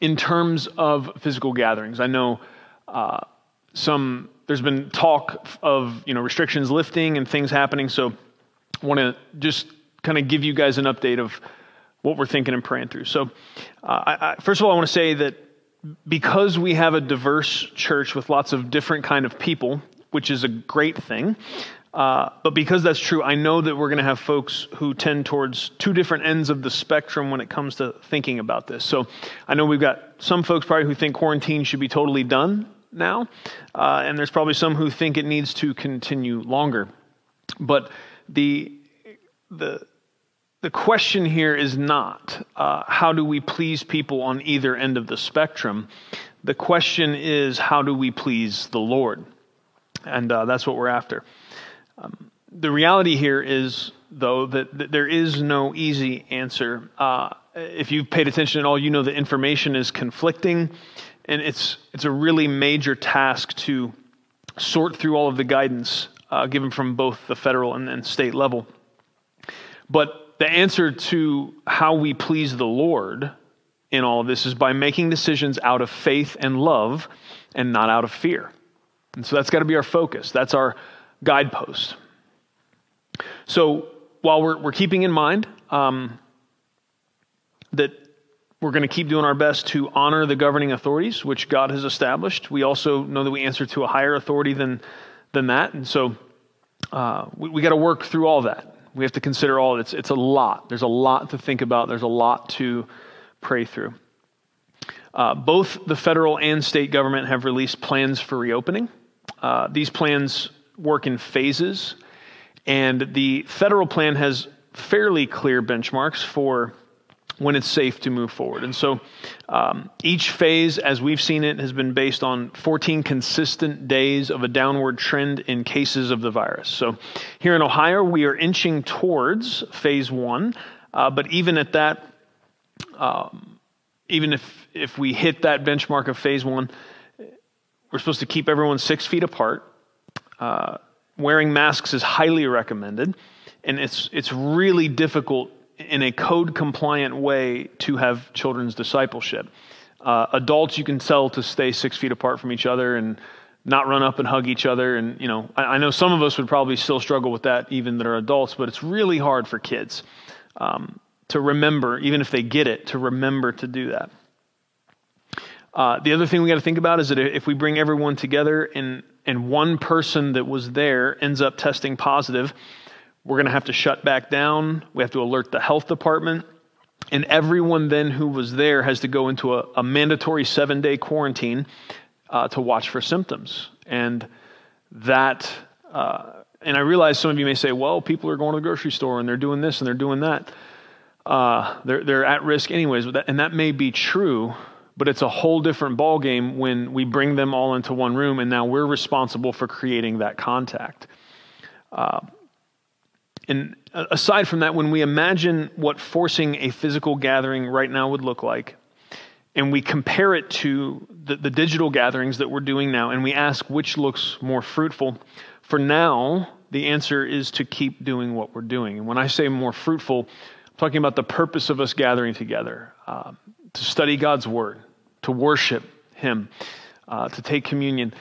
in terms of physical gatherings. I know uh, some, there's been talk of you know, restrictions lifting and things happening. So I want to just kind of give you guys an update of what we're thinking and praying through. So, uh, I, I, first of all, I want to say that because we have a diverse church with lots of different kind of people, which is a great thing, uh, but because that's true, I know that we're going to have folks who tend towards two different ends of the spectrum when it comes to thinking about this. So I know we've got some folks probably who think quarantine should be totally done now, uh, and there's probably some who think it needs to continue longer. But the the the question here is not uh, how do we please people on either end of the spectrum. The question is how do we please the Lord, and uh, that's what we're after. Um, the reality here is, though, that, that, there is no easy answer. Uh, if you've paid attention at all, you know that information is conflicting, and it's, it's a really major task to sort through all of the guidance uh, given from both the federal and, and state level. But the answer to how we please the Lord in all of this is by making decisions out of faith and love and not out of fear. And so that's got to be our focus. That's our guidepost. So while we're, we're keeping in mind um, that we're going to keep doing our best to honor the governing authorities, which God has established, we also know that we answer to a higher authority than, than that. And so uh, we, we got to work through all that. We have to consider all it's it's a lot. There's a lot to think about. There's a lot to pray through. Uh, both the federal and state government have released plans for reopening. Uh, these plans work in phases, and the federal plan has fairly clear benchmarks for when it's safe to move forward. And so um, each phase, as we've seen it, has been based on 14 consistent days of a downward trend in cases of the virus. So here in Ohio, we are inching towards phase one, uh, but even at that, um, even if, if we hit that benchmark of phase one, we're supposed to keep everyone six feet apart. Uh, wearing masks is highly recommended, and it's, it's really difficult in a code compliant way to have children's discipleship. Uh, adults, you can tell to stay six feet apart from each other and not run up and hug each other. And, you know, I, I know some of us would probably still struggle with that, even that are adults, but it's really hard for kids um, to remember, even if they get it, to remember to do that. Uh, the other thing we got to think about is that if we bring everyone together and, and one person that was there ends up testing positive, we're going to have to shut back down. We have to alert the health department. And everyone then who was there has to go into a, a mandatory seven day quarantine uh, to watch for symptoms. And that, uh, and I realize some of you may say, well, people are going to the grocery store and they're doing this and they're doing that. Uh, they're, they're at risk anyways. And that may be true, but it's a whole different ballgame when we bring them all into one room and now we're responsible for creating that contact. Uh, and aside from that, when we imagine what forcing a physical gathering right now would look like, and we compare it to the, the digital gatherings that we're doing now, and we ask which looks more fruitful, for now, the answer is to keep doing what we're doing. And when I say more fruitful, I'm talking about the purpose of us gathering together uh, to study God's Word, to worship Him, uh, to take communion.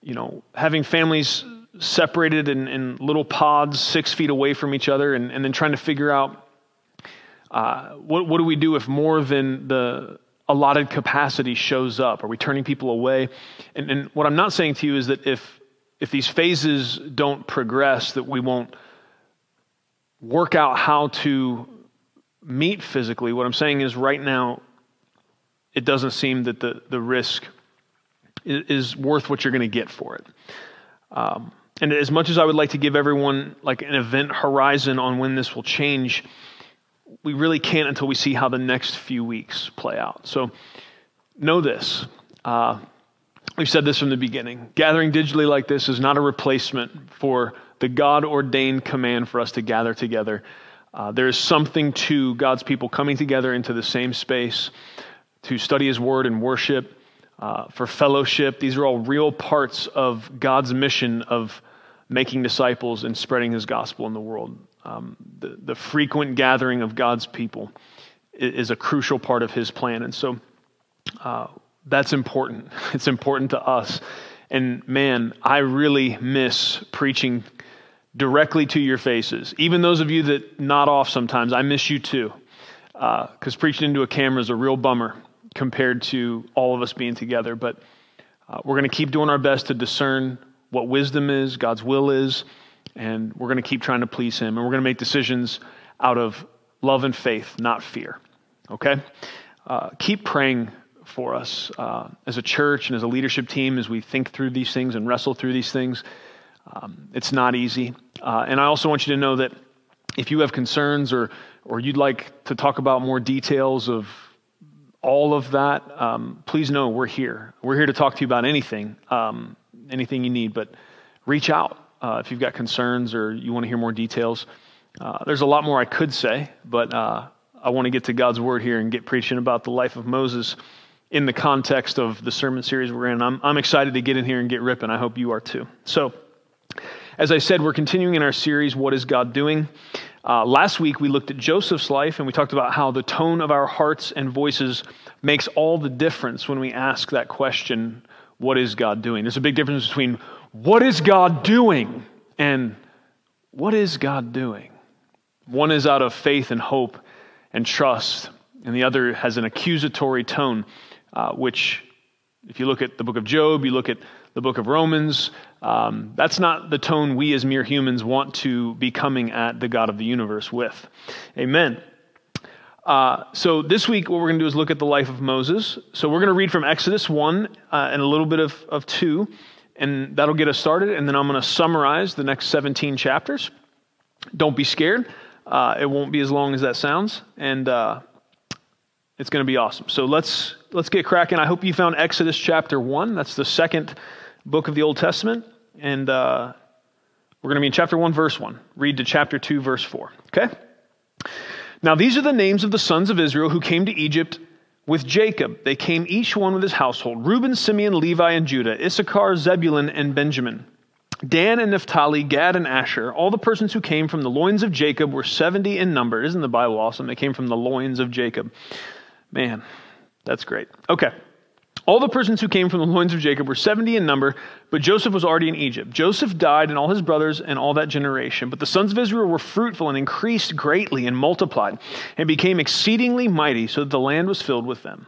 You know, having families separated in, in, little pods six feet away from each other, and, and then trying to figure out uh, what, what do we do if more than the allotted capacity shows up? Are we turning people away? And, and what I'm not saying to you is that if, if these phases don't progress, that we won't work out how to meet physically. What I'm saying is right now, it doesn't seem that the, the risk is, worth what you're going to get for it. Um, and as much as I would like to give everyone like an event horizon on when this will change, we really can't until we see how the next few weeks play out. So know this. Uh, we've said this from the beginning. Gathering digitally like this is not a replacement for the God ordained command for us to gather together. Uh, there is something to God's people coming together into the same space to study His Word and worship, uh, for fellowship. These are all real parts of God's mission of making disciples and spreading His gospel in the world. Um, the, the frequent gathering of God's people is a crucial part of His plan. And so uh, that's important. It's important to us. And man, I really miss preaching directly to your faces. Even those of you that nod off sometimes, I miss you too. Because uh, preaching into a camera is a real bummer compared to all of us being together. But uh, we're going to keep doing our best to discern what wisdom is, God's will is, and we're going to keep trying to please Him. And we're going to make decisions out of love and faith, not fear. Okay? Uh, keep praying for us uh, as a church and as a leadership team as we think through these things and wrestle through these things. Um, it's not easy. Uh, and I also want you to know that if you have concerns or, or you'd like to talk about more details of all of that, um, please know we're here. We're here to talk to you about anything, um, anything you need, but reach out uh, if you've got concerns or you want to hear more details. Uh, there's a lot more I could say, but uh, I want to get to God's word here and get preaching about the life of Moses in the context of the sermon series we're in. I'm, I'm excited to get in here and get ripping. I hope you are too. So, as I said, we're continuing in our series, What is God Doing? Uh, last week, we looked at Joseph's life and we talked about how the tone of our hearts and voices makes all the difference when we ask that question, What is God doing? There's a big difference between what is God doing and what is God doing? One is out of faith and hope and trust, and the other has an accusatory tone, uh, which, if you look at the book of Job, you look at the book of Romans, um, that's not the tone we as mere humans want to be coming at the God of the universe with. Amen. Uh, so this week, what we're going to do is look at the life of Moses. So we're going to read from Exodus 1 uh, and a little bit of, of 2, and that'll get us started. And then I'm going to summarize the next 17 chapters. Don't be scared. Uh, it won't be as long as that sounds, and uh, it's going to be awesome. So let's let's get cracking. I hope you found Exodus chapter 1. That's the second book of the Old Testament. And uh, we're going to be in chapter 1, verse 1. Read to chapter 2, verse 4. Okay? Now, these are the names of the sons of Israel who came to Egypt with Jacob. They came each one with his household Reuben, Simeon, Levi, and Judah, Issachar, Zebulun, and Benjamin. Dan and Naphtali, Gad and Asher, all the persons who came from the loins of Jacob were 70 in number. Isn't the Bible awesome? They came from the loins of Jacob. Man, that's great. Okay. All the persons who came from the loins of Jacob were 70 in number, but Joseph was already in Egypt. Joseph died and all his brothers and all that generation. But the sons of Israel were fruitful and increased greatly and multiplied and became exceedingly mighty, so that the land was filled with them.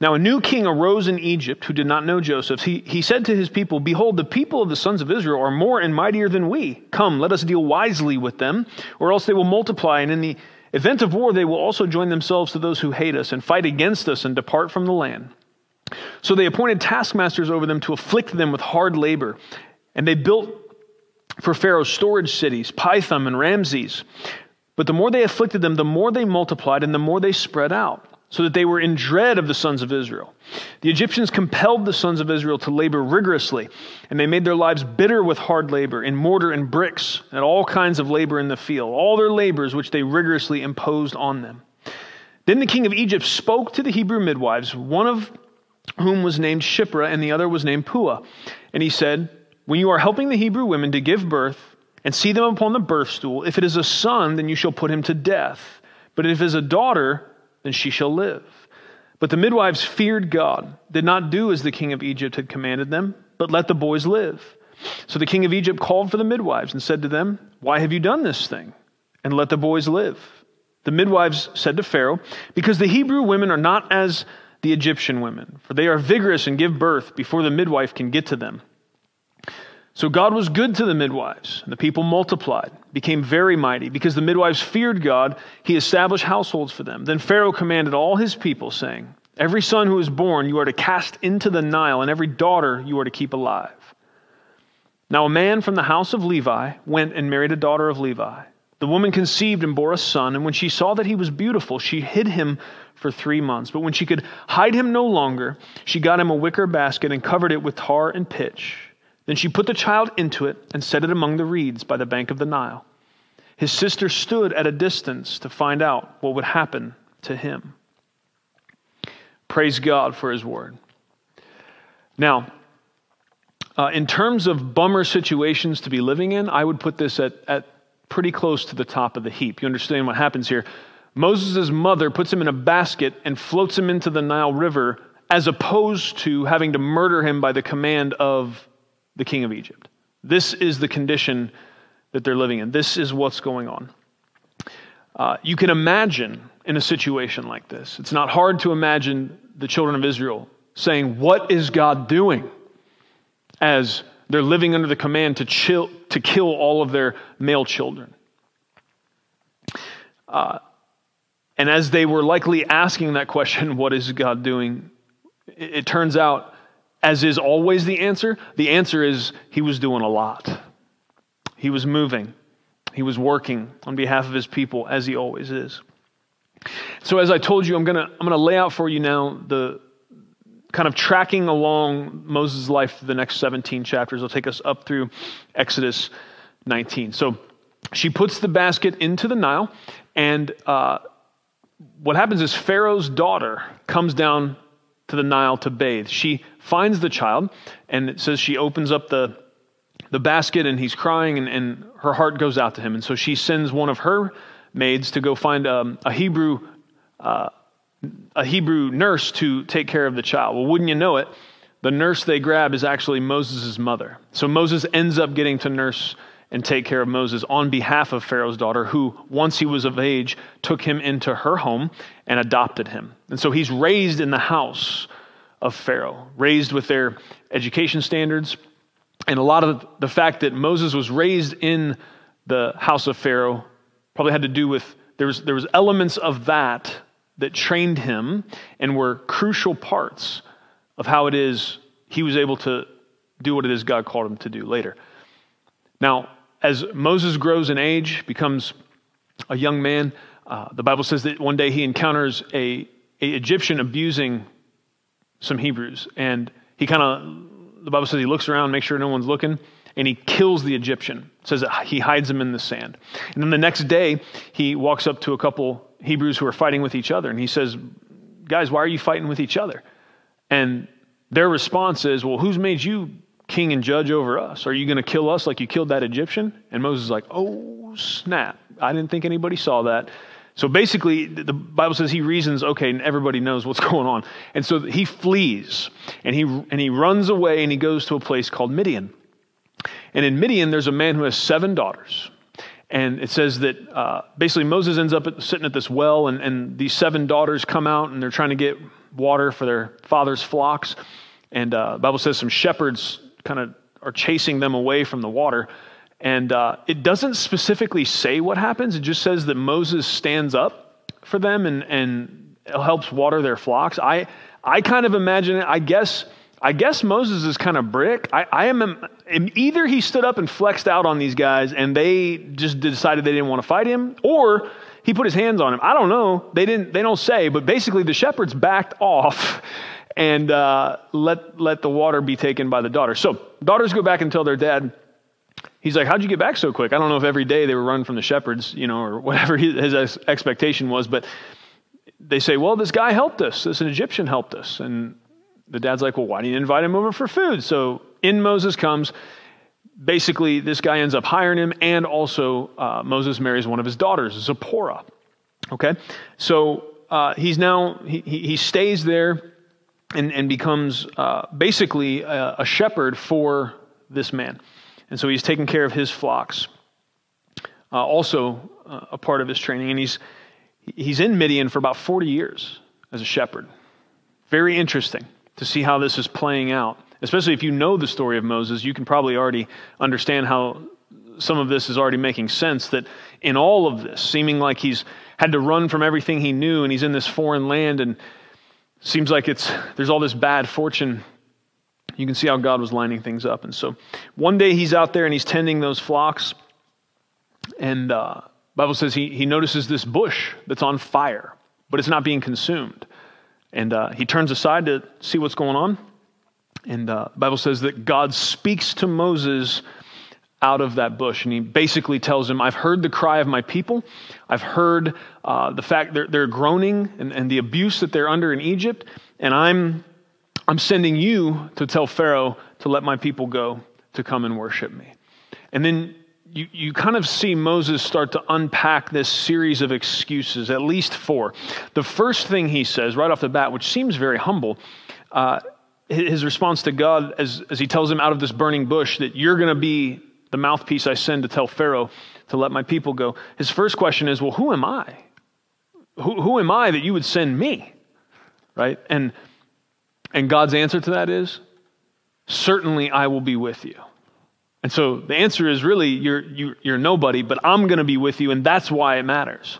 Now a new king arose in Egypt who did not know Joseph. He, he said to his people, Behold, the people of the sons of Israel are more and mightier than we. Come, let us deal wisely with them, or else they will multiply, and in the event of war they will also join themselves to those who hate us and fight against us and depart from the land. So they appointed taskmasters over them to afflict them with hard labor. And they built for Pharaoh storage cities, Pithom and Ramses. But the more they afflicted them, the more they multiplied and the more they spread out, so that they were in dread of the sons of Israel. The Egyptians compelled the sons of Israel to labor rigorously, and they made their lives bitter with hard labor, in mortar and bricks, and all kinds of labor in the field, all their labors which they rigorously imposed on them. Then the king of Egypt spoke to the Hebrew midwives, one of whom was named Shiphrah, and the other was named Puah. And he said, When you are helping the Hebrew women to give birth, and see them upon the birth stool, if it is a son, then you shall put him to death. But if it is a daughter, then she shall live. But the midwives feared God, did not do as the king of Egypt had commanded them, but let the boys live. So the king of Egypt called for the midwives and said to them, Why have you done this thing? And let the boys live. The midwives said to Pharaoh, Because the Hebrew women are not as the Egyptian women, for they are vigorous and give birth before the midwife can get to them. So God was good to the midwives, and the people multiplied, became very mighty. Because the midwives feared God, he established households for them. Then Pharaoh commanded all his people, saying, Every son who is born you are to cast into the Nile, and every daughter you are to keep alive. Now a man from the house of Levi went and married a daughter of Levi. The woman conceived and bore a son, and when she saw that he was beautiful, she hid him for three months. But when she could hide him no longer, she got him a wicker basket and covered it with tar and pitch. Then she put the child into it and set it among the reeds by the bank of the Nile. His sister stood at a distance to find out what would happen to him. Praise God for his word. Now, uh, in terms of bummer situations to be living in, I would put this at, at pretty close to the top of the heap. You understand what happens here? Moses' mother puts him in a basket and floats him into the Nile River as opposed to having to murder him by the command of the king of Egypt. This is the condition that they're living in. This is what's going on. Uh, you can imagine in a situation like this, it's not hard to imagine the children of Israel saying, What is God doing? as they're living under the command to, chill, to kill all of their male children. Uh, and as they were likely asking that question, what is God doing? It, it turns out, as is always the answer, the answer is He was doing a lot. He was moving, He was working on behalf of His people, as He always is. So, as I told you, I'm going to I'm going to lay out for you now the, kind of tracking along Moses' life for the next 17 chapters. It'll take us up through Exodus 19. So she puts the basket into the Nile, and uh, what happens is Pharaoh's daughter comes down to the Nile to bathe. She finds the child, and it says she opens up the, the basket, and he's crying, and, and her heart goes out to him. And so she sends one of her maids to go find um, a Hebrew uh, a Hebrew nurse to take care of the child. Well, wouldn't you know it, the nurse they grab is actually Moses' mother. So Moses ends up getting to nurse and take care of Moses on behalf of Pharaoh's daughter, who, once he was of age, took him into her home and adopted him. And so he's raised in the house of Pharaoh, raised with their education standards. And a lot of the fact that Moses was raised in the house of Pharaoh probably had to do with there was, there was elements of that that trained him and were crucial parts of how it is he was able to do what it is God called him to do later. Now, as Moses grows in age, becomes a young man, uh, the Bible says that one day he encounters a, a Egyptian abusing some Hebrews, and he kind of the Bible says he looks around, makes sure no one's looking, and he kills the Egyptian. It says that he hides him in the sand. And then the next day, he walks up to a couple Hebrews who are fighting with each other. And he says, Guys, why are you fighting with each other? And their response is, Well, who's made you king and judge over us? Are you going to kill us like you killed that Egyptian? And Moses is like, Oh, snap. I didn't think anybody saw that. So basically, the Bible says he reasons, okay, and everybody knows what's going on. And so he flees and he, and he runs away and he goes to a place called Midian. And in Midian, there's a man who has seven daughters. And it says that uh, basically Moses ends up at, sitting at this well, and, and these seven daughters come out and they're trying to get water for their father's flocks. And uh, the Bible says some shepherds kind of are chasing them away from the water. And uh, it doesn't specifically say what happens, it just says that Moses stands up for them and, and helps water their flocks. I, I kind of imagine it, I guess I guess Moses is kind of brick. I, I am, either he stood up and flexed out on these guys and they just decided they didn't want to fight him, or he put his hands on him. I don't know. They didn't. They don't say. But basically, the shepherds backed off and uh, let let the water be taken by the daughters. So daughters go back and tell their dad. He's like, "How'd you get back so quick?" I don't know if every day they were running from the shepherds, you know, or whatever his expectation was, but they say, "Well, this guy helped us. This an Egyptian helped us," and the dad's like, well, why didn't you invite him over for food? So in Moses comes. Basically, this guy ends up hiring him, and also uh, Moses marries one of his daughters, Zipporah. Okay, so uh, he's now he, he stays there and, and becomes uh, basically a, a, shepherd for this man, and so he's taking care of his flocks. Uh, also, uh, a part of his training, and he's he's in Midian for about forty years as a shepherd. Very interesting to see how this is playing out. Especially if you know the story of Moses, you can probably already understand how some of this is already making sense. That in all of this, seeming like he's had to run from everything he knew and he's in this foreign land and seems like it's there's all this bad fortune you can see how God was lining things up. And so one day he's out there and he's tending those flocks. And uh, Bible says he, he notices this bush that's on fire, but it's not being consumed. And uh, he turns aside to see what's going on. And uh, Bible says that God speaks to Moses out of that bush. And he basically tells him, I've heard the cry of my people. I've heard uh, the fact they're, they're groaning and, and the abuse that they're under in Egypt. And I'm, I'm sending you to tell Pharaoh to let my people go to come and worship me. And then you, you kind of see Moses start to unpack this series of excuses, at least four. The first thing he says right off the bat, which seems very humble, uh, his response to God as, as he tells him out of this burning bush that you're going to be the mouthpiece I send to tell Pharaoh to let my people go. His first question is, Well, who am I? Who, who am I that you would send me? Right? And, and God's answer to that is, Certainly I will be with you. And so the answer is really, you're, you, are you are nobody, but I'm going to be with you, and that's why it matters.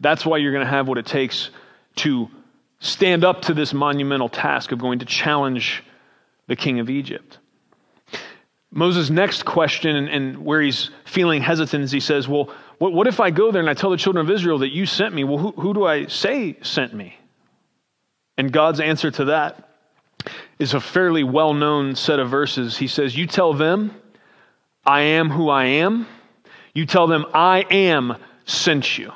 That's why you're going to have what it takes to stand up to this monumental task of going to challenge the king of Egypt. Moses' next question, and, and where he's feeling hesitant, is he says, Well, what, what, if I go there and I tell the children of Israel that you sent me? Well, who, who do I say sent me? And God's answer to that is a fairly well known set of verses. He says, You tell them I am who I am. You tell them, I am sent you.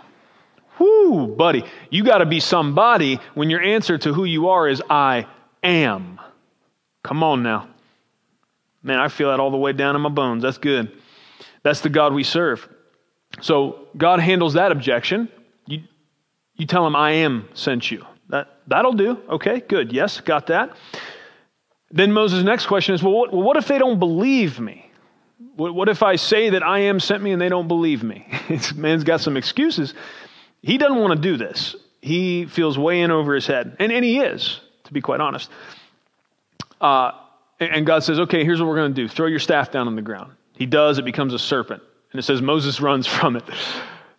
Whoo, buddy, you got to be somebody when your answer to who you are is, I am. Come on now. Man, I feel that all the way down in my bones. That's good. That's the God we serve. So God handles that objection. You, you tell him, I am sent you. That, that'll do. Okay, good. Yes, got that. Then Moses' next question is, well, what, what if they don't believe me? What if I say that I am sent me and they don't believe me? man's got some excuses. He doesn't want to do this. He feels way in over his head. And, and he is, to be quite honest. Uh, and God says, okay, here's what we're going to do throw your staff down on the ground. He does, it becomes a serpent. And it says Moses runs from it.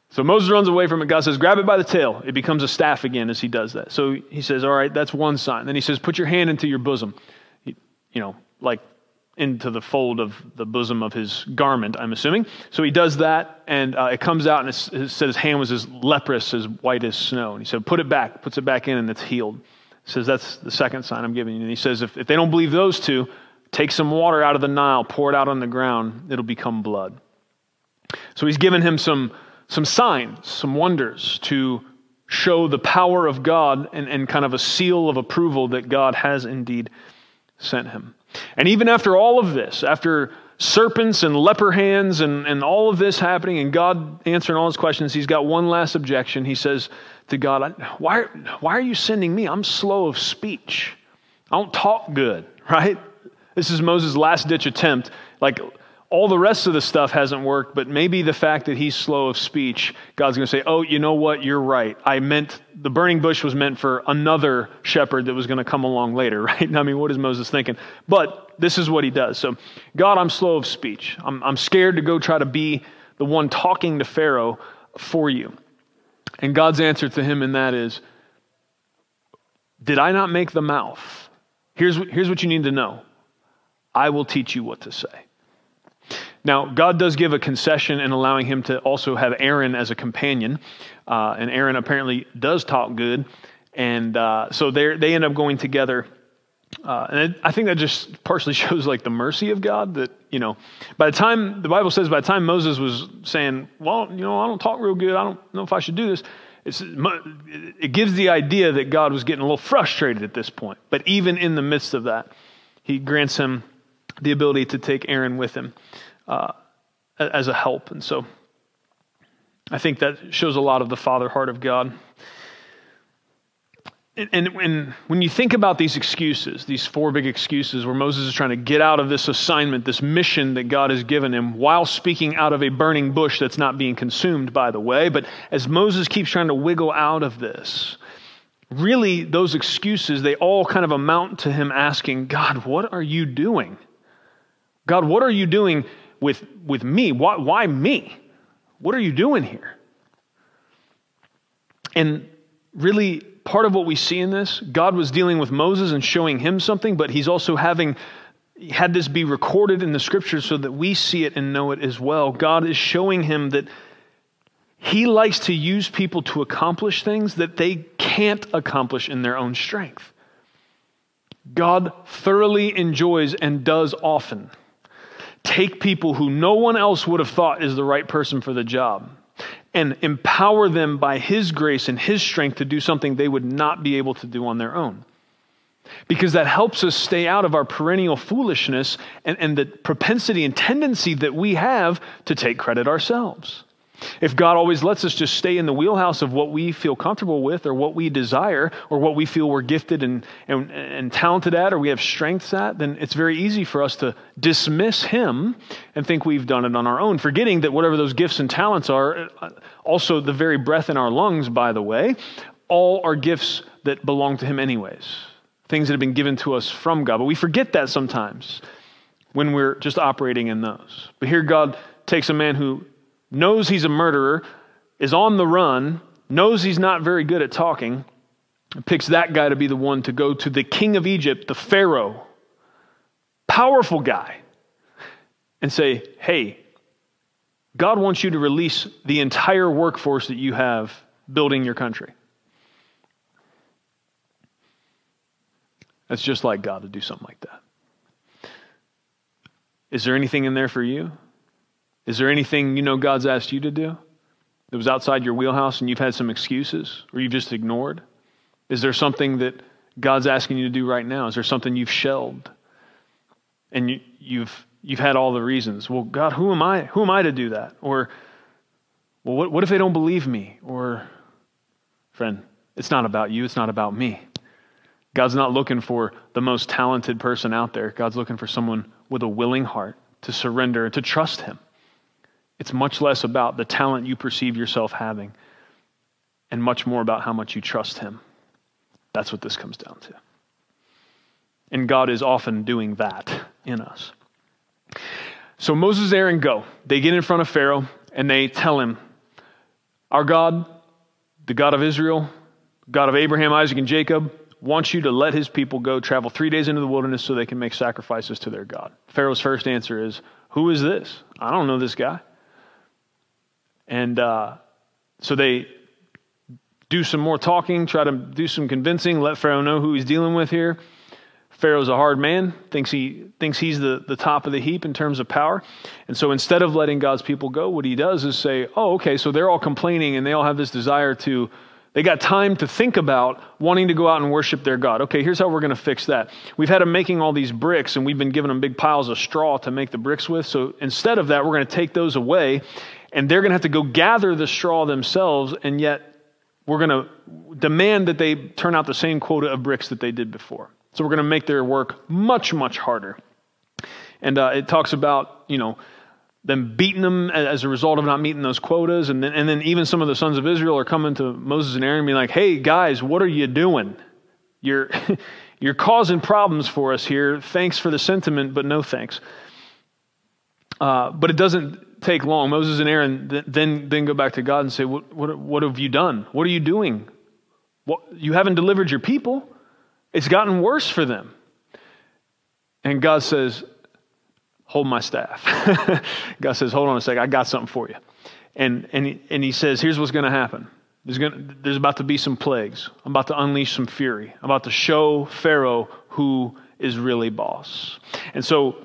So Moses runs away from it. God says, grab it by the tail. It becomes a staff again as he does that. So he says, all right, that's one sign. Then he says, put your hand into your bosom. you know, like into the fold of the bosom of his garment, I'm assuming. So he does that, and uh, it comes out, and it said his hand was as leprous, as white as snow. And he said, Put it back, puts it back in, and it's healed. He says, That's the second sign I'm giving you. And he says, If, if they don't believe those two, take some water out of the Nile, pour it out on the ground, it'll become blood. So he's given him some, some signs, some wonders to show the power of God and, and kind of a seal of approval that God has indeed sent him. And even after all of this, after serpents and leper hands and, and all of this happening, and God answering all his questions, he's got one last objection. He says to God, why, why are you sending me? I'm slow of speech. I don't talk good, right? This is Moses' last ditch attempt. Like, all the rest of the stuff hasn't worked, but maybe the fact that he's slow of speech, God's going to say, Oh, you know what? You're right. I meant the burning bush was meant for another shepherd that was going to come along later, right? I mean, what is Moses thinking? But this is what he does. So, God, I'm slow of speech. I'm, I'm scared to go try to be the one talking to Pharaoh for you. And God's answer to him in that is, Did I not make the mouth? Here's, here's what you need to know I will teach you what to say. Now, God does give a concession in allowing him to also have Aaron as a companion. Uh, and Aaron apparently does talk good. And uh, so they end up going together. Uh, and I think that just partially shows like the mercy of God that, you know, by the time, the Bible says, by the time Moses was saying, well, you know, I don't talk real good. I don't know if I should do this. It's, it gives the idea that God was getting a little frustrated at this point. But even in the midst of that, he grants him the ability to take Aaron with him uh, as a help. And so I think that shows a lot of the father heart of God. And, and, and, when you think about these excuses, these four big excuses where Moses is trying to get out of this assignment, this mission that God has given him, while speaking out of a burning bush that's not being consumed, by the way, but as Moses keeps trying to wiggle out of this, really those excuses, they all kind of amount to him asking, God, what are you doing? God, what are you doing with, with me? Why, why me? What are you doing here? And really, part of what we see in this, God was dealing with Moses and showing him something, but he's also having had this be recorded in the scriptures so that we see it and know it as well. God is showing him that he likes to use people to accomplish things that they can't accomplish in their own strength. God thoroughly enjoys and does often take people who no one else would have thought is the right person for the job and empower them by His grace and His strength to do something they would not be able to do on their own. Because that helps us stay out of our perennial foolishness and, and the propensity and tendency that we have to take credit ourselves. If God always lets us just stay in the wheelhouse of what we feel comfortable with or what we desire or what we feel we're gifted and, and, and talented at or we have strengths at, then it's very easy for us to dismiss Him and think we've done it on our own, forgetting that whatever those gifts and talents are, also the very breath in our lungs, by the way, all are gifts that belong to Him, anyways. Things that have been given to us from God. But we forget that sometimes when we're just operating in those. But here, God takes a man who knows he's a murderer, is on the run, knows he's not very good at talking, picks that guy to be the one to go to the king of Egypt, the Pharaoh, powerful guy, and say, hey, God wants you to release the entire workforce that you have building your country. That's just like God to do something like that. Is there anything in there for you? Is there anything you know God's asked you to do that was outside your wheelhouse and you've had some excuses or you've just ignored? Is there something that God's asking you to do right now? Is there something you've shelved and you, you've you've had all the reasons? Well, God, who am I? Who am I to do that? Or, well, what, what if they don't believe me? Or, friend, it's not about you. It's not about me. God's not looking for the most talented person out there. God's looking for someone with a willing heart to surrender and to trust Him. It's much less about the talent you perceive yourself having and much more about how much you trust Him. That's what this comes down to. And God is often doing that in us. So Moses, and Aaron go. They get in front of Pharaoh and they tell him, Our God, the God of Israel, God of Abraham, Isaac, and Jacob, wants you to let his people go travel three days into the wilderness so they can make sacrifices to their God. Pharaoh's first answer is, Who is this? I don't know this guy. And uh, so they do some more talking, try to do some convincing, let Pharaoh know who he's dealing with here. Pharaoh's a hard man, thinks, he, thinks he's the, the top of the heap in terms of power. And so instead of letting God's people go, what he does is say, oh, okay, so they're all complaining and they all have this desire to, they got time to think about wanting to go out and worship their God. Okay, here's how we're going to fix that. We've had them making all these bricks and we've been giving them big piles of straw to make the bricks with. So instead of that, we're going to take those away and they're going to have to go gather the straw themselves, and yet we're going to demand that they turn out the same quota of bricks that they did before. So we're going to make their work much, much harder. And uh, it talks about, you know, them beating them as a result of not meeting those quotas. And then, and then even some of the sons of Israel are coming to Moses and Aaron and being like, hey, guys, what are you doing? You're, you're causing problems for us here. Thanks for the sentiment, but no thanks. Uh, but it doesn't take long. Moses and Aaron then, then go back to God and say, what, what, what have you done? What are you doing? What, you haven't delivered your people. It's gotten worse for them. And God says, Hold my staff. God says, Hold on a second. I got something for you. And, and, he, and he says, Here's what's going to happen. There's, gonna, there's about to be some plagues. I'm about to unleash some fury. I'm about to show Pharaoh who is really boss. And so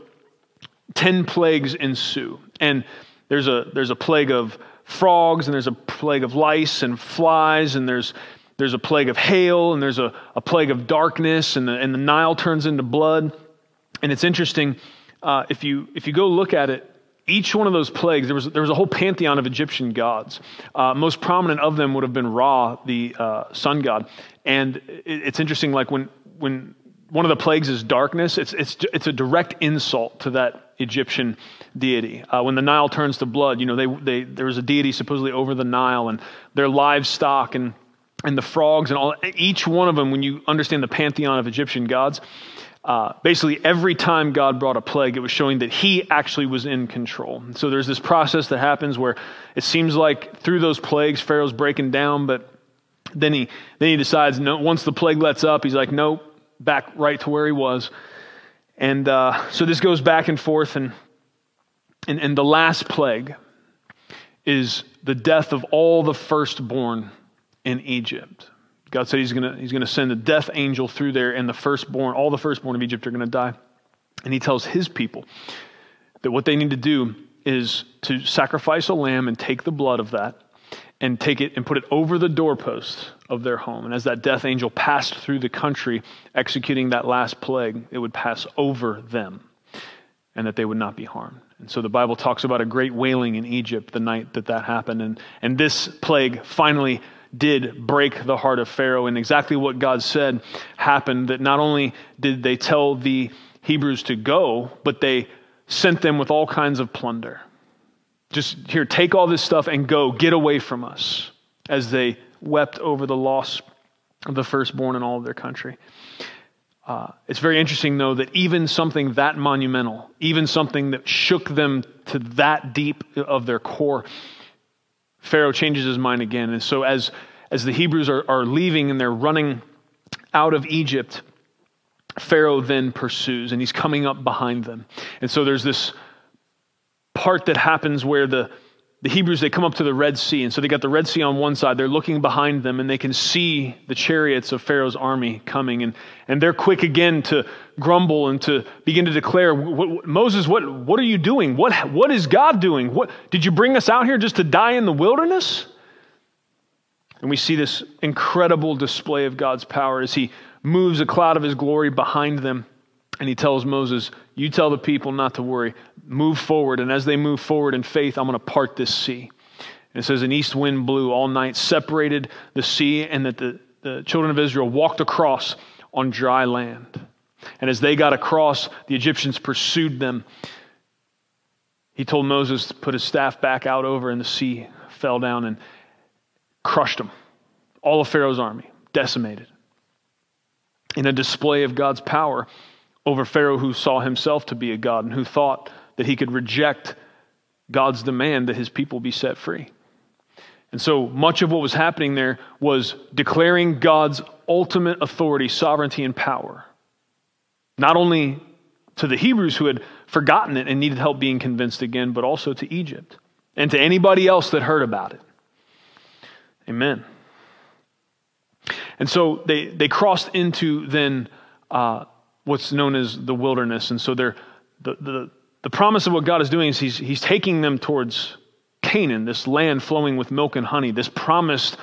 10 plagues ensue. And there's a, there's a plague of frogs, and there's a plague of lice and flies, and there's, there's a plague of hail, and there's a, a plague of darkness, and the, and the Nile turns into blood. And it's interesting, uh, if, you, if you go look at it, each one of those plagues, there was, there was a whole pantheon of Egyptian gods. Uh, most prominent of them would have been Ra, the uh, sun god. And it, it's interesting, like when, when one of the plagues is darkness, it's, it's, it's a direct insult to that Egyptian deity. Uh, when the Nile turns to blood, you know, they, they, there was a deity supposedly over the Nile, and their livestock and, and the frogs and all, each one of them, when you understand the pantheon of Egyptian gods, uh, basically every time God brought a plague, it was showing that He actually was in control. So there's this process that happens where it seems like through those plagues, Pharaoh's breaking down, but then he, then he decides, no, once the plague lets up, he's like, nope, back right to where he was. And uh, so this goes back and forth. And, and, and the last plague is the death of all the firstborn in Egypt. God said he's going he's gonna send a death angel through there, and the firstborn, all the firstborn of Egypt are going to die. And he tells his people that what they need to do is to sacrifice a lamb and take the blood of that and take it and put it over the doorpost of their home. And as that death angel passed through the country executing that last plague, it would pass over them and that they would not be harmed. And so the Bible talks about a great wailing in Egypt the night that that happened. And, and this plague finally did break the heart of Pharaoh. And exactly what God said happened that not only did they tell the Hebrews to go, but they sent them with all kinds of plunder. Just here, take all this stuff and go, get away from us, as they wept over the loss of the firstborn in all of their country. Uh, it's very interesting, though, that even something that monumental, even something that shook them to that deep of their core, Pharaoh changes his mind again. And so, as, as the Hebrews are, are leaving and they're running out of Egypt, Pharaoh then pursues and he's coming up behind them. And so, there's this part that happens where the, the Hebrews, they come up to the Red Sea. And so they got the Red Sea on one side. They're looking behind them and they can see the chariots of Pharaoh's army coming. And, and they're quick again to grumble and to begin to declare, Moses, what, what are you doing? What, what is God doing? What, did you bring us out here just to die in the wilderness? And we see this incredible display of God's power as he moves a cloud of his glory behind them. And he tells Moses, You tell the people not to worry move forward. And as they move forward in faith, I'm going to part this sea. And it says, An east wind blew all night, separated the sea, and that the, the children of Israel walked across on dry land. And as they got across, the Egyptians pursued them. He told Moses to put his staff back out over, and the sea fell down and crushed them. All of Pharaoh's army, decimated. In a display of God's power over Pharaoh, who saw himself to be a God and who thought that he could reject God's demand that his people be set free. And so much of what was happening there was declaring God's ultimate authority, sovereignty, and power. Not only to the Hebrews who had forgotten it and needed help being convinced again, but also to Egypt and to anybody else that heard about it. Amen. And so they, they crossed into then uh, what's known as the wilderness. And so they're, the, the, the promise of what God is doing is he's, he's taking them towards Canaan, this land flowing with milk and honey, this promised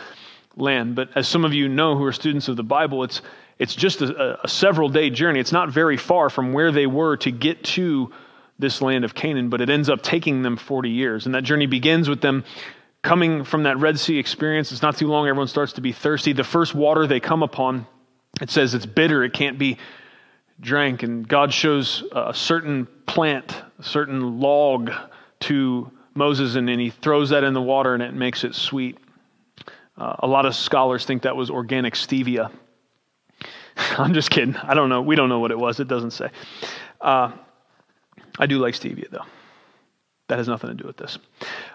land. But as some of you know who are students of the Bible, it's, it's just a, a several day journey. It's not very far from where they were to get to this land of Canaan, but it ends up taking them 40 years. And that journey begins with them coming from that Red Sea experience. It's not too long, everyone starts to be thirsty. The first water they come upon, it says it's bitter, it can't be drank. And God shows a certain plant, a certain log to Moses, and then he throws that in the water and it makes it sweet. Uh, a lot of scholars think that was organic stevia. I'm just kidding. I don't know. We don't know what it was. It doesn't say. Uh, I do like stevia, though. That has nothing to do with this.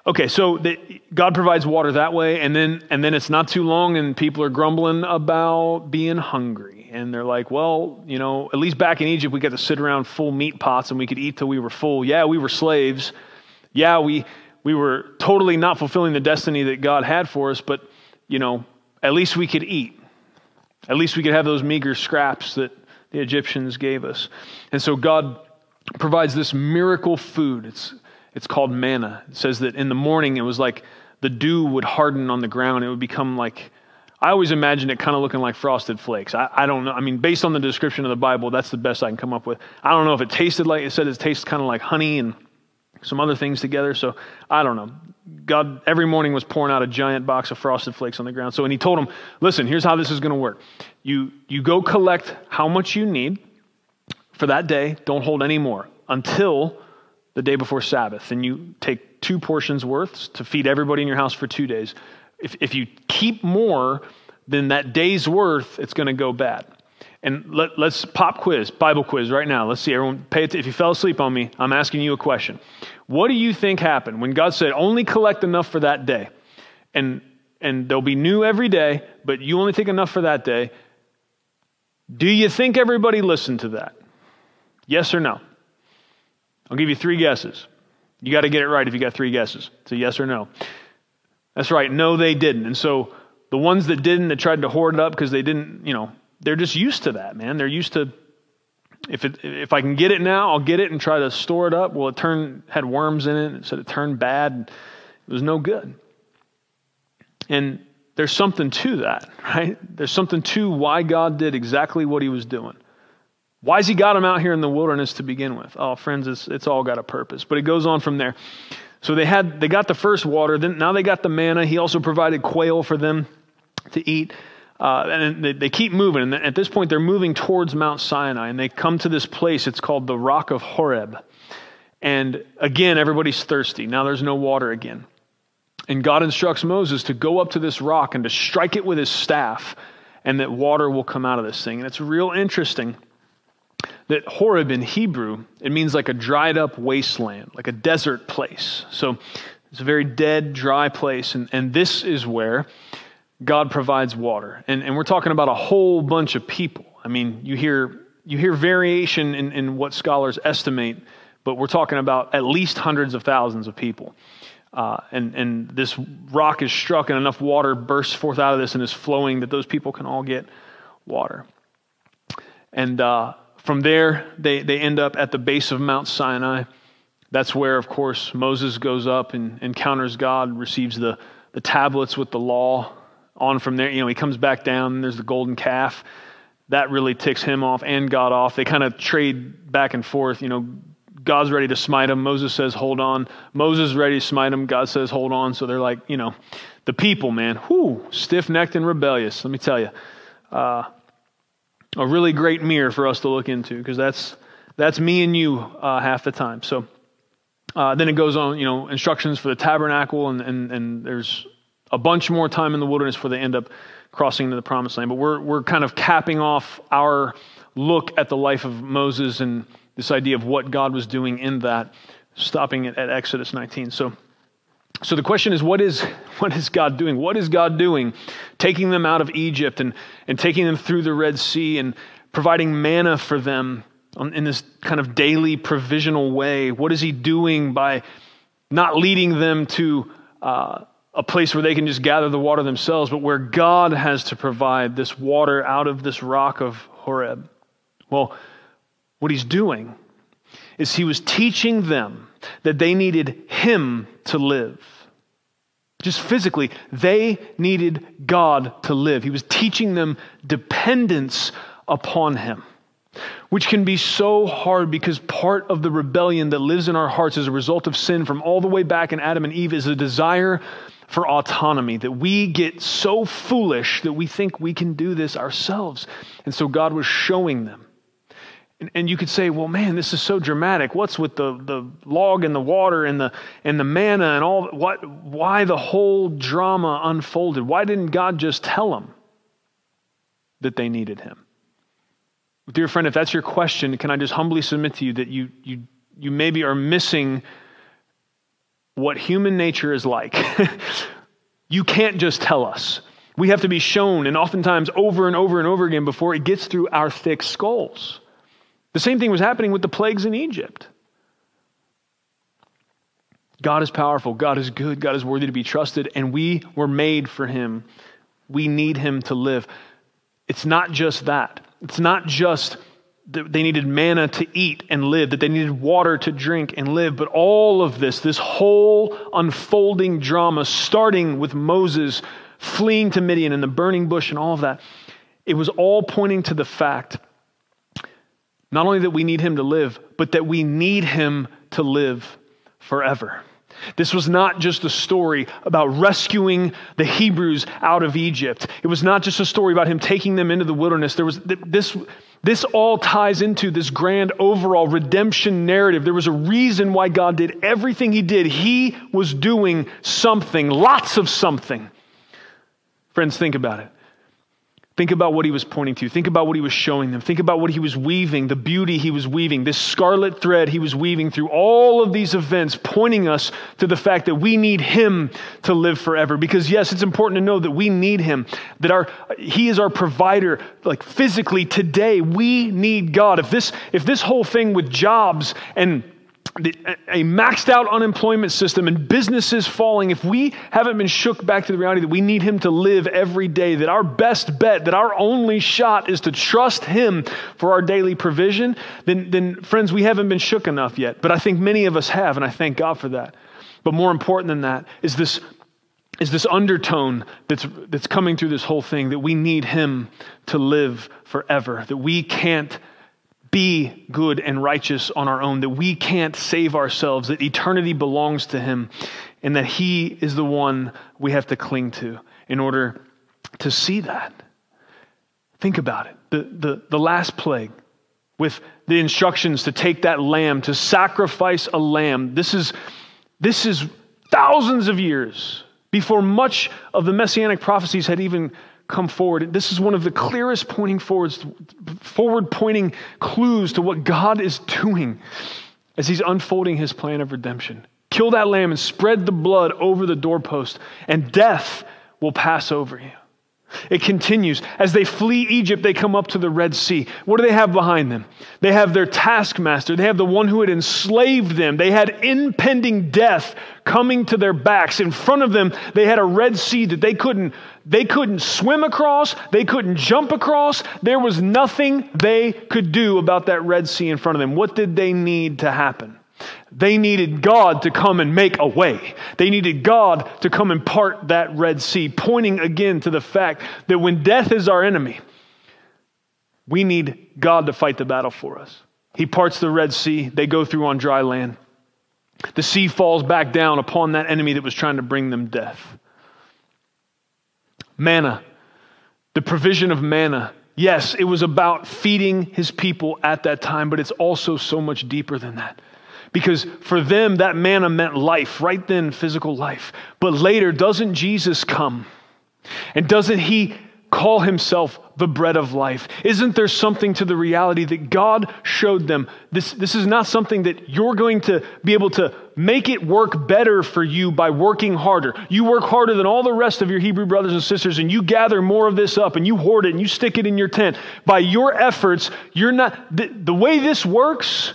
Okay, so the, God provides water that way, and then and then it's not too long, and people are grumbling about being hungry and they're like, well, you know, at least back in Egypt, we got to sit around full meat pots and we could eat till we were full. Yeah, we were slaves. Yeah, we, we were totally not fulfilling the destiny that God had for us, but, you know, at least we could eat. At least we could have those meager scraps that the Egyptians gave us. And so God provides this miracle food. It's, it's called manna. It says that in the morning it was like the dew would harden on the ground, it would become like I always imagine it kind of looking like frosted flakes. I, I, don't know. I mean, based on the description of the Bible, that's the best I can come up with. I don't know if it tasted like it said it tastes kind of like honey and some other things together. So I don't know. God every morning was pouring out a giant box of frosted flakes on the ground. So and he told him, listen, here's how this is going to work. You you go collect how much you need for that day. Don't hold any more until the day before Sabbath. And you take two portions worth to feed everybody in your house for two days if, if you keep more than that day's worth, it's going to go bad. And let, us pop quiz, Bible quiz right now. Let's see, everyone, pay. If you fell asleep on me, I'm asking you a question. What do you think happened when God said, only collect enough for that day? And, and there'll be new every day, but you only take enough for that day. Do you think everybody listened to that? Yes or no? I'll give you three guesses. You got to get it right if you got three guesses. It's a yes or no. That's right. No, they didn't. And so the ones that didn't, that tried to hoard it up because they didn't, you know, they're just used to that, man. They're used to if it if I can get it now, I'll get it and try to store it up. Well, it turned had worms in it. It said it turned bad. It was no good. And there's something to that, right? There's something to why God did exactly what He was doing. Why has He got them out here in the wilderness to begin with? Oh, friends, it's it's all got a purpose. But it goes on from there. So they had they got the first water. Then now they got the manna. He also provided quail for them to eat. Uh, and they, they, keep moving. And at this point, they're moving towards Mount Sinai. And they come to this place. It's called the Rock of Horeb. And again, everybody's thirsty. Now there's no water again. And God instructs Moses to go up to this rock and to strike it with his staff, and that water will come out of this thing. And it's real interesting that Horeb in Hebrew, it means like a dried up wasteland, like a desert place. So it's a very dead, dry place. And, and this is where God provides water. And, and we're talking about a whole bunch of people. I mean, you hear, you hear variation in, in what scholars estimate, but we're talking about at least hundreds of thousands of people. Uh, and, and this rock is struck, and enough water bursts forth out of this and is flowing that those people can all get water. And uh, from there, they, they end up at the base of Mount Sinai. That's where, of course, Moses goes up and encounters God, receives the, the tablets with the law on from there, you know, he comes back down, there's the golden calf. That really ticks him off and God off. They kind of trade back and forth. You know, God's ready to smite him. Moses says, hold on. Moses ready to smite him. God says, hold on. So they're like, you know, the people, man, whoo, stiff necked and rebellious. Let me tell you. Uh, a really great mirror for us to look into because that's, that's me and you uh, half the time. So uh, then it goes on, you know, instructions for the tabernacle, and, and, and there's a bunch more time in the wilderness before they end up crossing into the promised land. But we're, we're kind of capping off our look at the life of Moses and this idea of what God was doing in that, stopping at, at Exodus 19. So, so the question is, what is, what is God doing? What is God doing? Taking them out of Egypt and, and taking them through the Red Sea and providing manna for them in this kind of daily provisional way. What is He doing by not leading them to uh, a place where they can just gather the water themselves, but where God has to provide this water out of this rock of Horeb. Well, what he's doing is he was teaching them that they needed him to live. Just physically, they needed God to live. He was teaching them dependence upon him which can be so hard because part of the rebellion that lives in our hearts as a result of sin from all the way back in Adam and Eve is a desire for autonomy, that we get so foolish that we think we can do this ourselves. And so God was showing them. And, and you could say, well, man, this is so dramatic. What's with the, the log and the water and the, and the manna and all? What, why the whole drama unfolded? Why didn't God just tell them that they needed Him? Dear friend, if that's your question, can I just humbly submit to you that you, you, you maybe are missing what human nature is like. you can't just tell us. We have to be shown, and oftentimes over and over and over again before it gets through our thick skulls. The same thing was happening with the plagues in Egypt. God is powerful, God is good, God is worthy to be trusted, and we were made for Him. We need Him to live. It's not just that. It's not just that they needed manna to eat and live, that they needed water to drink and live. But all of this, this whole unfolding drama, starting with Moses fleeing to Midian and the burning bush and all of that, it was all pointing to the fact not only that we need him to live, but that we need him to live forever. This was not just a story about rescuing the Hebrews out of Egypt. It was not just a story about him taking them into the wilderness. There was this this all ties into this grand overall redemption narrative. There was a reason why God did everything He did. He was doing something, lots of something. Friends, think about it. Think about what he was pointing to. Think about what he was showing them. Think about what he was weaving, the beauty he was weaving, this scarlet thread he was weaving through all of these events, pointing us to the fact that we need him to live forever. Because, yes, it's important to know that we need him, that our, he is our provider, like physically today. We need God. If this, if this whole thing with jobs and a maxed out unemployment system and businesses falling, if we haven't been shook back to the reality that we need Him to live every day, that our best bet, that our only shot is to trust Him for our daily provision, then, then friends, we haven't been shook enough yet. But I think many of us have, and I thank God for that. But more important than that is this, is this undertone that's, that's coming through this whole thing that we need Him to live forever, that we can't be good and righteous on our own, that we can't save ourselves, that eternity belongs to Him, and that He is the one we have to cling to in order to see that. Think about it. The, the, the last plague, with the instructions to take that lamb, to sacrifice a lamb, this is, this is thousands of years before much of the messianic prophecies had even come forward. This is one of the clearest pointing forwards, forward pointing clues to what God is doing as he's unfolding his plan of redemption. Kill that lamb and spread the blood over the doorpost, and death will pass over you. It continues. As they flee Egypt, they come up to the Red Sea. What do they have behind them? They have their taskmaster. They have the one who had enslaved them. They had impending death coming to their backs. In front of them, they had a Red Sea that they couldn't, they couldn't swim across. They couldn't jump across. There was nothing they could do about that Red Sea in front of them. What did they need to happen? They needed God to come and make a way. They needed God to come and part that Red Sea, pointing again to the fact that when death is our enemy, we need God to fight the battle for us. He parts the Red Sea, they go through on dry land. The sea falls back down upon that enemy that was trying to bring them death. Manna, the provision of manna. Yes, it was about feeding his people at that time, but it's also so much deeper than that. Because for them, that manna meant life, right then, physical life. But later, doesn't Jesus come? And doesn't he call himself the bread of life? Isn't there something to the reality that God showed them? This, this is not something that you're going to be able to make it work better for you by working harder. You work harder than all the rest of your Hebrew brothers and sisters, and you gather more of this up and you hoard it and you stick it in your tent. By your efforts, you're not, the, the way this works,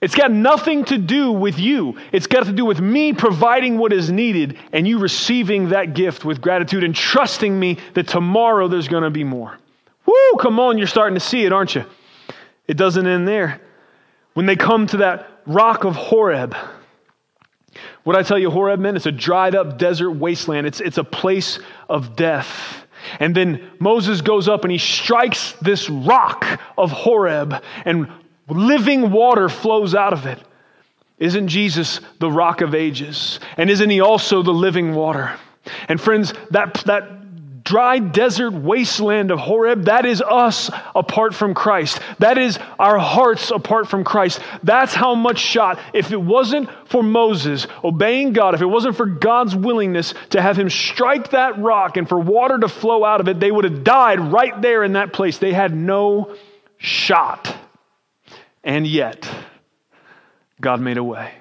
it's got nothing to do with you. It's got to do with me providing what is needed and you receiving that gift with gratitude and trusting me that tomorrow there's going to be more. Woo, come on, you're starting to see it, aren't you? It doesn't end there. When they come to that rock of Horeb, what I tell you, Horeb meant? It's a dried up desert wasteland, it's, it's a place of death. And then Moses goes up and he strikes this rock of Horeb, and living water flows out of it. Isn't Jesus the rock of ages? And isn't he also the living water? And friends, that, that dry desert wasteland of Horeb, that is us apart from Christ. That is our hearts apart from Christ. That's how much shot. If it wasn't for Moses obeying God, if it wasn't for God's willingness to have him strike that rock and for water to flow out of it, they would have died right there in that place. They had no shot. And yet, God made a way.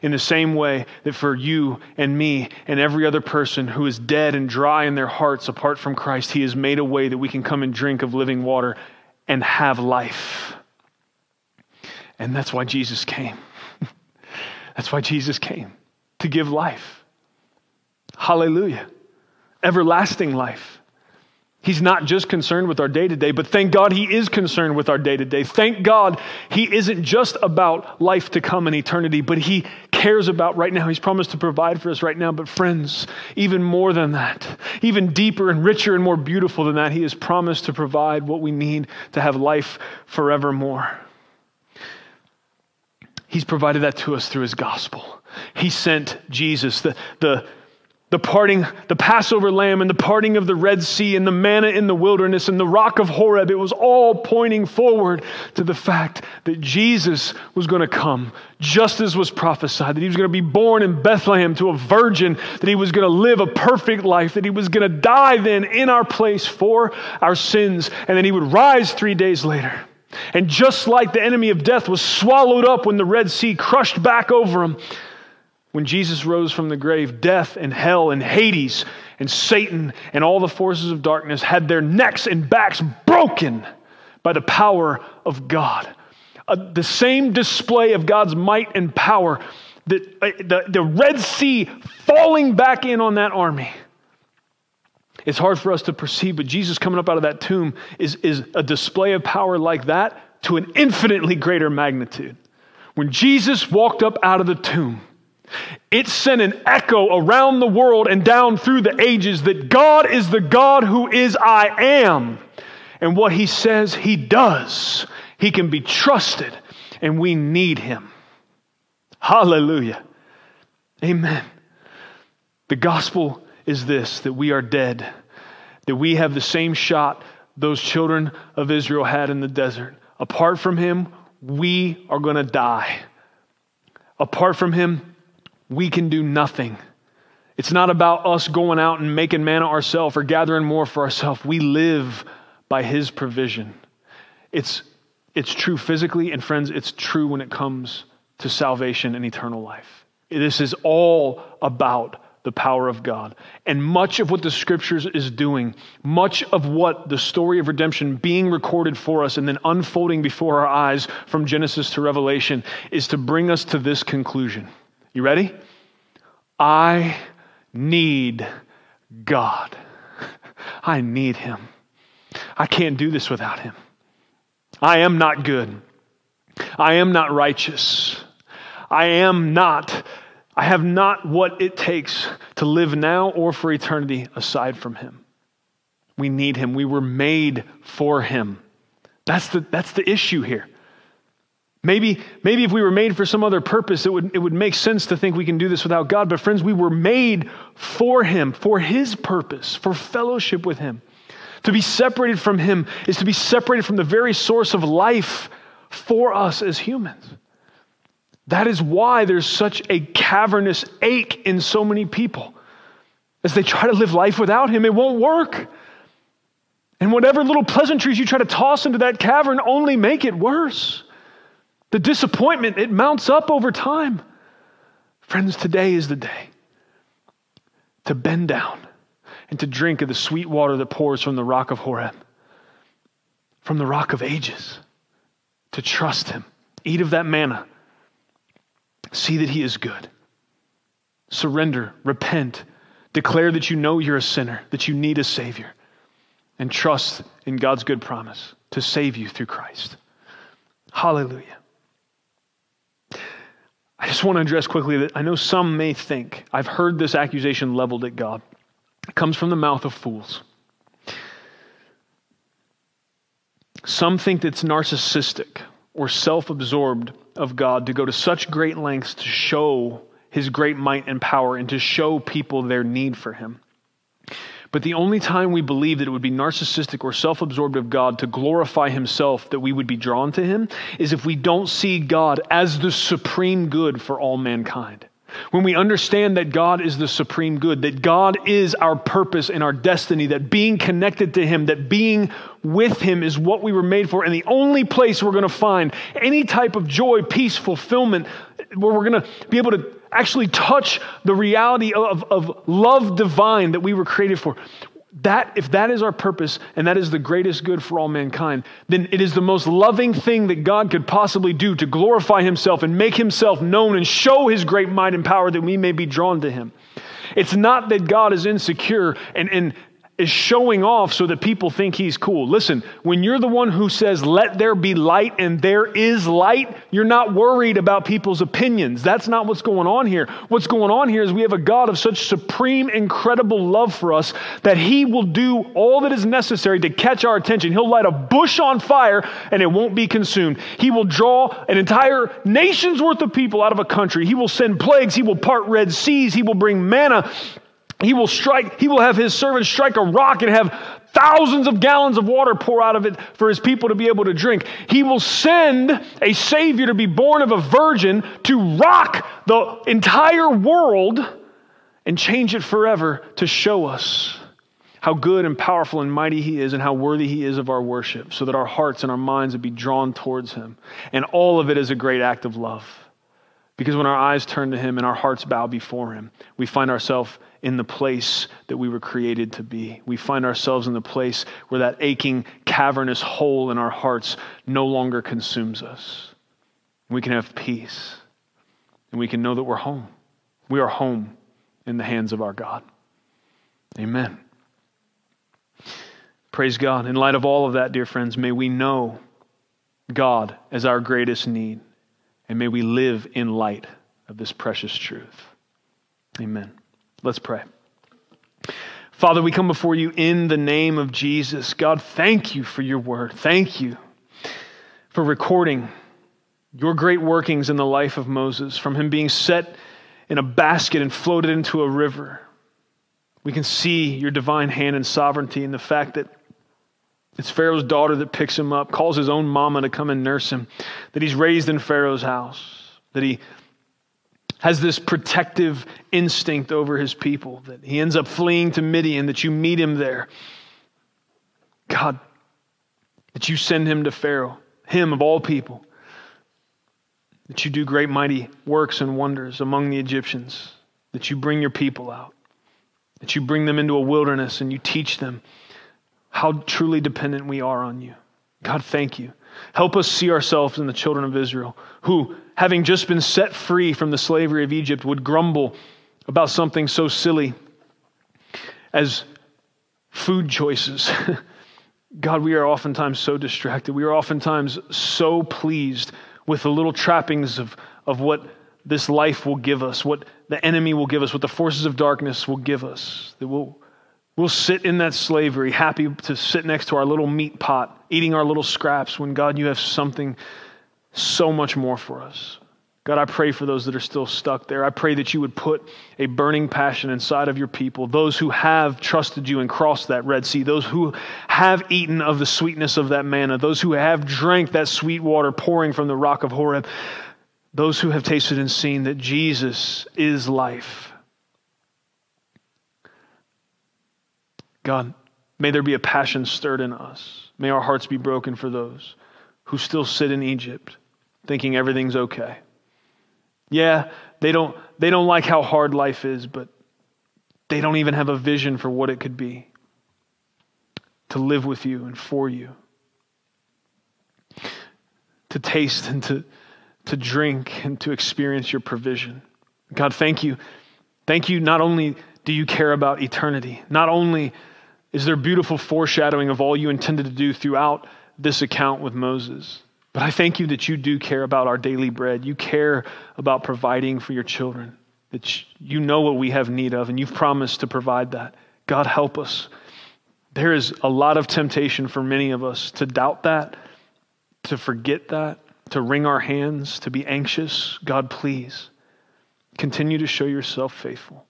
In the same way that for you and me and every other person who is dead and dry in their hearts apart from Christ, He has made a way that we can come and drink of living water and have life. And that's why Jesus came. that's why Jesus came to give life. Hallelujah. Everlasting life. He's not just concerned with our day to day, but thank God he is concerned with our day to day. Thank God he isn't just about life to come and eternity, but he cares about right now. He's promised to provide for us right now. But, friends, even more than that, even deeper and richer and more beautiful than that, he has promised to provide what we need to have life forevermore. He's provided that to us through his gospel. He sent Jesus, the, the the parting, the Passover lamb and the parting of the Red Sea and the manna in the wilderness and the rock of Horeb, it was all pointing forward to the fact that Jesus was going to come, just as was prophesied, that he was going to be born in Bethlehem to a virgin, that he was going to live a perfect life, that he was going to die then in our place for our sins, and then he would rise three days later. And just like the enemy of death was swallowed up when the Red Sea crushed back over him, when Jesus rose from the grave, death and hell and Hades and Satan and all the forces of darkness had their necks and backs broken by the power of God. uh, the same display of God's might and power, the, uh, the, the Red Sea falling back in on that army. It's hard for us to perceive, but Jesus coming up out of that tomb is, is a display of power like that to an infinitely greater magnitude. When Jesus walked up out of the tomb, it sent an echo around the world and down through the ages that God is the God who is I am. And what he says, he does. He can be trusted, and we need him. Hallelujah. Amen. The gospel is this that we are dead, that we have the same shot those children of Israel had in the desert. Apart from him, we are going to die. Apart from him, we can do nothing. It's not about us going out and making manna ourselves or gathering more for ourselves. We live by his provision. It's, it's true physically, and friends, it's true when it comes to salvation and eternal life. This is all about the power of God. And much of what the scriptures is doing, much of what the story of redemption being recorded for us and then unfolding before our eyes from Genesis to Revelation is to bring us to this conclusion. You ready? I need God. I need Him. I can't do this without Him. I am not good. I am not righteous. I am not I have not what it takes to live now or for eternity aside from Him. We need Him. We were made for Him. That's the, that's the issue here. Maybe, maybe if we were made for some other purpose, it would, it would make sense to think we can do this without God. But, friends, we were made for Him, for His purpose, for fellowship with Him. To be separated from Him is to be separated from the very source of life for us as humans. That is why there's such a cavernous ache in so many people. As they try to live life without Him, it won't work. And whatever little pleasantries you try to toss into that cavern only make it worse. The disappointment, it mounts up over time. Friends, today is the day to bend down and to drink of the sweet water that pours from the rock of Horeb, from the rock of ages, to trust Him. Eat of that manna See that He is good. Surrender, repent, declare that you know you're a sinner, that you need a Savior, and trust in God's good promise to save you through Christ. Hallelujah. I just want to address quickly that I know some may think, I've heard this accusation leveled at God. It comes from the mouth of fools. Some think it's narcissistic or self absorbed of God to go to such great lengths to show his great might and power and to show people their need for him. But the only time we believe that it would be narcissistic or self absorbed of God to glorify himself that we would be drawn to him is if we don't see God as the supreme good for all mankind. When we understand that God is the supreme good, that God is our purpose and our destiny, that being connected to Him, that being with Him is what we were made for, and the only place we're going to find any type of joy, peace, fulfillment, where we're going to be able to actually touch the reality of, of love divine that we were created for that if that is our purpose and that is the greatest good for all mankind then it is the most loving thing that god could possibly do to glorify himself and make himself known and show his great might and power that we may be drawn to him. It's not that god is insecure and, and is showing off so that people think he's cool. Listen, when you're the one who says, let there be light and there is light, you're not worried about people's opinions. That's not what's going on here. What's going on here is we have a God of such supreme, incredible love for us that he will do all that is necessary to catch our attention. He'll light a bush on fire and it won't be consumed. He will draw an entire nation's worth of people out of a country. He will send plagues. He will part Red Seas. He will bring manna he will strike, he will have his servants strike a rock and have thousands of gallons of water pour out of it for his people to be able to drink. He will send a Savior to be born of a virgin to rock the entire world and change it forever to show us how good and powerful and mighty He is and how worthy He is of our worship, so that our hearts and our minds would be drawn towards Him. And all of it is a great act of love. Because when our eyes turn to Him and our hearts bow before Him, we find ourselves in the place that we were created to be. We find ourselves in the place where that aching, cavernous hole in our hearts no longer consumes us. We can have peace. And we can know that we're home. We are home in the hands of our God. Amen. Praise God. In light of all of that, dear friends, may we know God as our greatest need, and may we live in light of this precious truth. Amen. Let's pray. Father, we come before you in the name of Jesus. God, thank you for your word. Thank you for recording your great workings in the life of Moses, from him being set in a basket and floated into a river. We can see your divine hand and sovereignty in the fact that it's Pharaoh's daughter that picks him up, calls his own mama to come and nurse him, that he's raised in Pharaoh's house, that he has this protective instinct over his people, that he ends up fleeing to Midian, that you meet him there. God, that you send him to Pharaoh, him of all people, that you do great, mighty works and wonders among the Egyptians, that you bring your people out, that you bring them into a wilderness and you teach them how truly dependent we are on you. God, thank you. Help us see ourselves in the children of Israel who, having just been set free from the slavery of Egypt, would grumble about something so silly as food choices. God, we are oftentimes so distracted. We are oftentimes so pleased with the little trappings of, of what this life will give us, what the enemy will give us, what the forces of darkness will give us, that we'll We'll sit in that slavery, happy to sit next to our little meat pot, eating our little scraps, when God, you have something so much more for us. God, I pray for those that are still stuck there. I pray that you would put a burning passion inside of your people, those who have trusted you and crossed that Red Sea, those who have eaten of the sweetness of that manna, those who have drank that sweet water pouring from the rock of Horeb, those who have tasted and seen that Jesus is life. God, may there be a passion stirred in us. May our hearts be broken for those who still sit in Egypt thinking everything's okay. Yeah, they don't, they don't like how hard life is, but they don't even have a vision for what it could be to live with you and for you, to taste and to, to drink and to experience your provision. God, thank you. Thank you. Not only do you care about eternity, not only is there beautiful foreshadowing of all you intended to do throughout this account with Moses. But I thank you that you do care about our daily bread. You care about providing for your children, that you know what we have need of, and you've promised to provide that. God, help us. There is a lot of temptation for many of us to doubt that, to forget that, to wring our hands, to be anxious. God, please continue to show yourself faithful.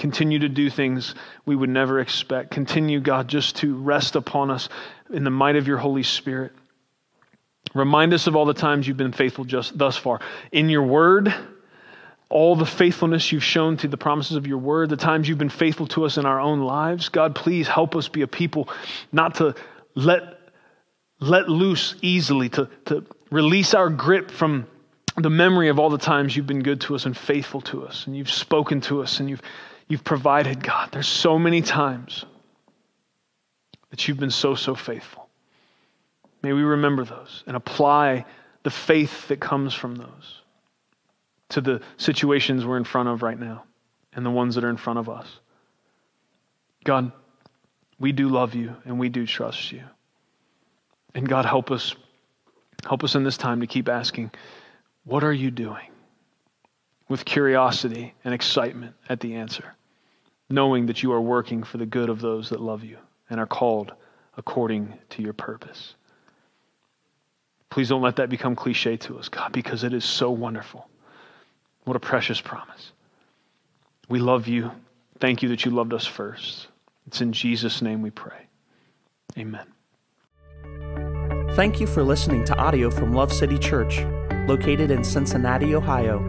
Continue to do things we would never expect. Continue, God, just to rest upon us in the might of your Holy Spirit. Remind us of all the times you've been faithful just thus far. In your word, all the faithfulness you've shown to the promises of your word, the times you've been faithful to us in our own lives. God, please help us be a people not to let, let loose easily, to, to release our grip from the memory of all the times you've been good to us and faithful to us, and you've spoken to us, and you've you've provided, God. There's so many times that you've been so, so faithful. May we remember those and apply the faith that comes from those to the situations we're in front of right now and the ones that are in front of us. God, we do love you and we do trust you. And God, help us, help us in this time to keep asking, what are you doing? With curiosity and excitement at the answer knowing that you are working for the good of those that love you and are called according to your purpose. Please don't let that become cliche to us, God, because it is so wonderful. What a precious promise. We love you. Thank you that you loved us first. It's in Jesus' name we pray. Amen. Thank you for listening to audio from Love City Church, located in Cincinnati, Ohio.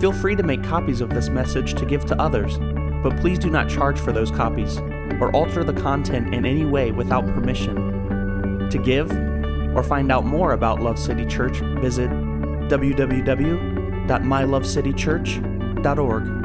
Feel free to make copies of this message to give to others but please do not charge for those copies or alter the content in any way without permission. To give or find out more about Love City Church, visit www.mylovecitychurch.org.